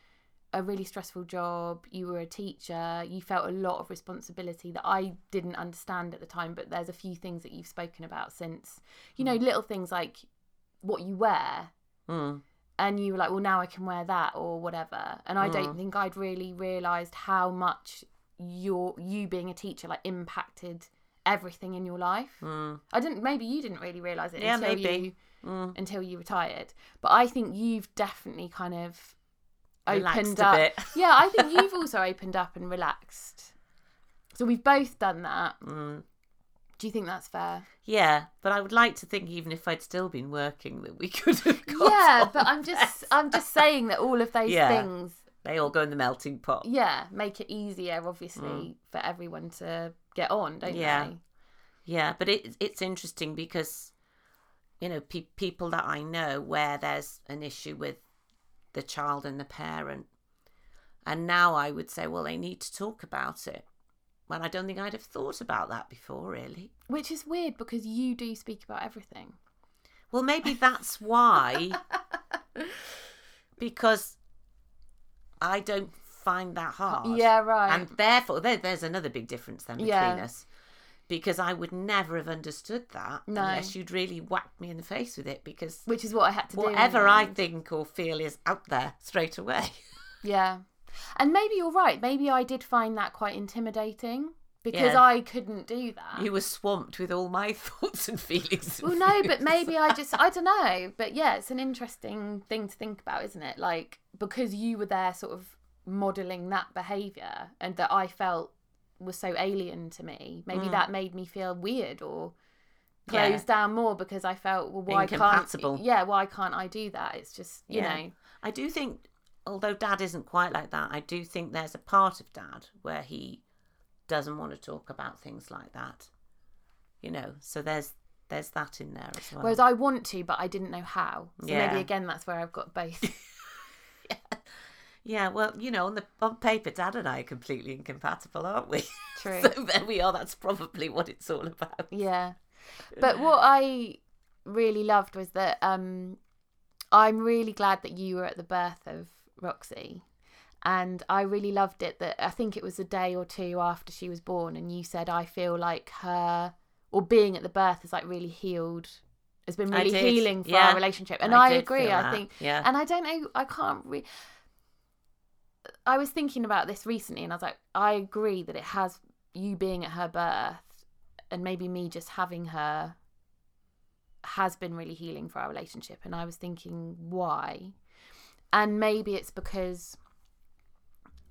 Speaker 1: a really stressful job, you were a teacher, you felt a lot of responsibility that I didn't understand at the time, but there's a few things that you've spoken about since. You know, little things like what you wear
Speaker 2: Mm.
Speaker 1: and you were like, well, now I can wear that or whatever. And I don't
Speaker 2: Mm.
Speaker 1: think I'd really realised how much your you being a teacher like impacted everything in your life.
Speaker 2: Mm.
Speaker 1: I didn't maybe you didn't really realise it
Speaker 2: Yeah,
Speaker 1: until
Speaker 2: maybe.
Speaker 1: you
Speaker 2: Mm.
Speaker 1: until you retired. But I think you've definitely kind of
Speaker 2: Relaxed
Speaker 1: opened
Speaker 2: a
Speaker 1: up. yeah, I think you've also opened up and relaxed. So we've both done that.
Speaker 2: Mm.
Speaker 1: Do you think that's fair?
Speaker 2: Yeah, but I would like to think even if I'd still been working that we could have got
Speaker 1: yeah, but I'm just
Speaker 2: better.
Speaker 1: I'm just saying that all of those
Speaker 2: Yeah.
Speaker 1: things
Speaker 2: They all go in the melting pot.
Speaker 1: yeah, make it easier obviously for everyone to get on, don't
Speaker 2: Mm. Yeah.
Speaker 1: they?
Speaker 2: Yeah, but it it's interesting because you know, pe- people that I know where there's an issue with the child and the parent. And now I would say, well, they need to talk about it. Well, I don't think I'd have thought about that before, really.
Speaker 1: Which is weird because you do speak about everything.
Speaker 2: Well, maybe that's why. because I don't find that hard.
Speaker 1: Yeah, right.
Speaker 2: And therefore, there, there's another big difference then between
Speaker 1: Yeah.
Speaker 2: us. Because I would never have understood that
Speaker 1: No.
Speaker 2: unless you'd really whacked me in the face with it. Because
Speaker 1: Which is what I had to do.
Speaker 2: whatever I think or feel is out there straight away.
Speaker 1: Yeah. And maybe you're right. Maybe I did find that quite intimidating because
Speaker 2: Yeah.
Speaker 1: I couldn't do that.
Speaker 2: You were swamped with all my thoughts and feelings.
Speaker 1: Well, no, but maybe I just, I don't know. But yeah, it's an interesting thing to think about, isn't it? Like, because you were there sort of modeling that behavior and that I felt was so alien to me, maybe
Speaker 2: Mm.
Speaker 1: that made me feel weird or
Speaker 2: Yeah.
Speaker 1: closed down more because I felt, well, why can't, yeah, why can't I do that? It's just, you
Speaker 2: Yeah.
Speaker 1: know,
Speaker 2: I do think, although dad isn't quite like that, I do think there's a part of dad where he doesn't want to talk about things like that. You know, so there's there's that in there as well.
Speaker 1: whereas I want to, but I didn't know how. So
Speaker 2: Yeah.
Speaker 1: maybe again, that's where I've got both.
Speaker 2: yeah, yeah, well, you know, on the on paper, dad and I are completely incompatible, aren't we?
Speaker 1: True.
Speaker 2: so there we are. That's probably what it's all about.
Speaker 1: Yeah. But what I really loved was that um I'm really glad that you were at the birth of Roxy. And I really loved it that I think it was a day or two after she was born and you said I feel like her or being at the birth has like really healed has been really healing for
Speaker 2: yeah.
Speaker 1: our relationship. And
Speaker 2: I
Speaker 1: I, agree. I think
Speaker 2: yeah.
Speaker 1: and I don't know I can't re- I was thinking about this recently and I was like I agree that it has you being at her birth and maybe me just having her has been really healing for our relationship and I was thinking why and maybe it's because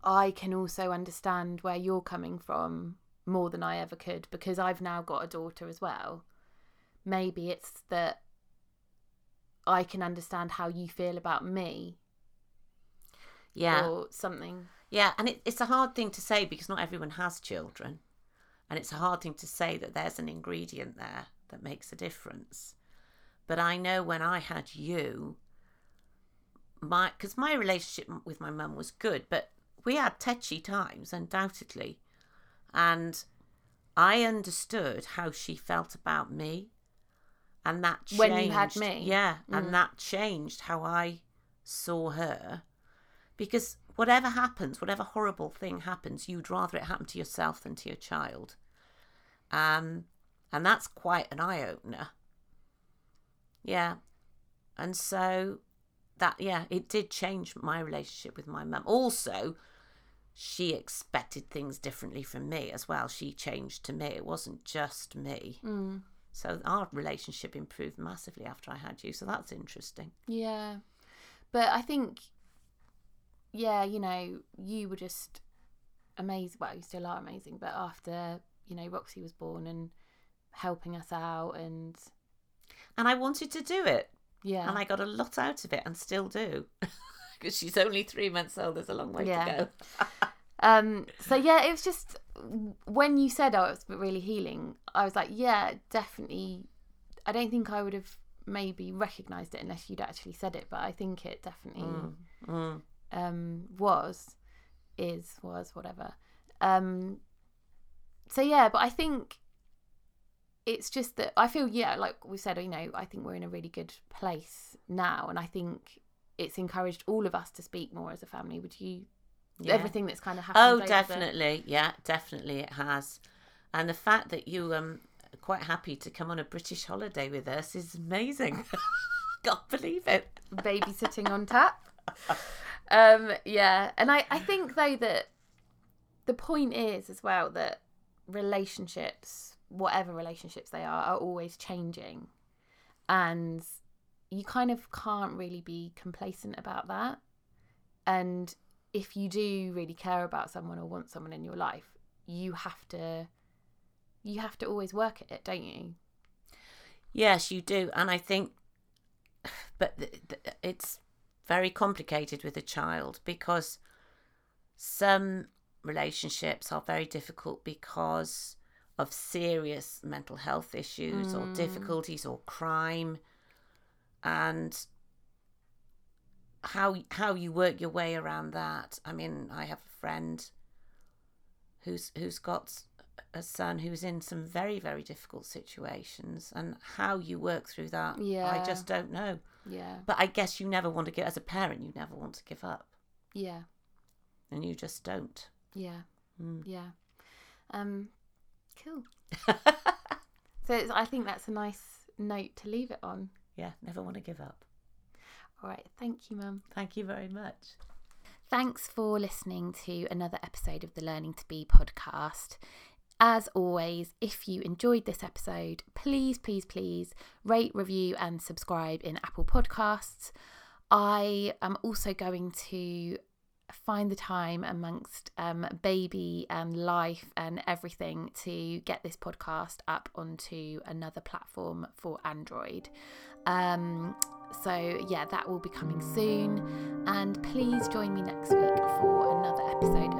Speaker 1: I can also understand where you're coming from more than I ever could because I've now got a daughter as well. Maybe it's that I can understand how you feel about me.
Speaker 2: Yeah,
Speaker 1: or something.
Speaker 2: Yeah, and it, it's a hard thing to say because not everyone has children, and it's a hard thing to say that there's an ingredient there that makes a difference. But I know when I had you, my because my relationship with my mum was good, but we had tetchy times, undoubtedly, and I understood how she felt about me, and that changed.
Speaker 1: When you had me?
Speaker 2: yeah,
Speaker 1: Mm.
Speaker 2: and that changed how I saw her, because whatever happens, whatever horrible thing happens, you'd rather it happen to yourself than to your child, um, and that's quite an eye opener. Yeah, and so that yeah it did change my relationship with my mum also she expected things differently from me as well she changed to me it wasn't just me
Speaker 1: mm.
Speaker 2: so our relationship improved massively after i had you so that's interesting
Speaker 1: Yeah. But I think, yeah, you know, you were just amazing. Well, you still are amazing. But after, you know, Roxy was born and helping us out and,
Speaker 2: and i wanted to do it
Speaker 1: yeah.
Speaker 2: and i got a lot out of it and still do because she's only three months old there's a long way
Speaker 1: Yeah.
Speaker 2: to go
Speaker 1: Um, so yeah, it was just when you said oh, it was really healing, I was like, yeah, definitely. I don't think I would have maybe recognised it unless you'd actually said it, but I think it definitely
Speaker 2: Mm, mm.
Speaker 1: um, was, is, was, whatever. Um, so yeah, but I think it's just that I feel yeah, like we said, you know, I think we're in a really good place now, and I think it's encouraged all of us to speak more as a family. Would you?
Speaker 2: Yeah.
Speaker 1: Everything that's kind of happened.
Speaker 2: Oh,
Speaker 1: the-
Speaker 2: definitely. Yeah, definitely it has. And the fact that you um are quite happy to come on a British holiday with us is amazing. Can't believe it.
Speaker 1: babysitting on tap. Um, yeah, and I, I think though that the point is as well that relationships, whatever relationships they are, are always changing, and you kind of can't really be complacent about that. And if you do really care about someone or want someone in your life, you have to, you have to always work at it, don't you?
Speaker 2: Yes, you do. And I think, but th- th- it's very complicated with a child because some relationships are very difficult because of serious mental health issues or
Speaker 1: Mm.
Speaker 2: difficulties or crime and how how you work your way around that. I mean, I have a friend who's who's got a son who's in some very very difficult situations, and how you work through that,
Speaker 1: Yeah.
Speaker 2: I just don't know.
Speaker 1: Yeah.
Speaker 2: But I guess you never want to give as a parent, you never want to give up,
Speaker 1: Yeah.
Speaker 2: and you just don't.
Speaker 1: Yeah.
Speaker 2: Mm.
Speaker 1: Yeah. Um, cool. So it's, I think that's a nice note to leave it on.
Speaker 2: yeah, never want to give up.
Speaker 1: All right. Thank you, Mum.
Speaker 2: Thank you very much.
Speaker 1: Thanks for listening to another episode of the Learning to Be podcast. As always, if you enjoyed this episode, please, please, please rate, review, and subscribe in Apple Podcasts. I am also going to find the time amongst um, baby and life and everything to get this podcast up onto another platform for Android. Um, so, yeah, that will be coming soon. And please join me next week for another episode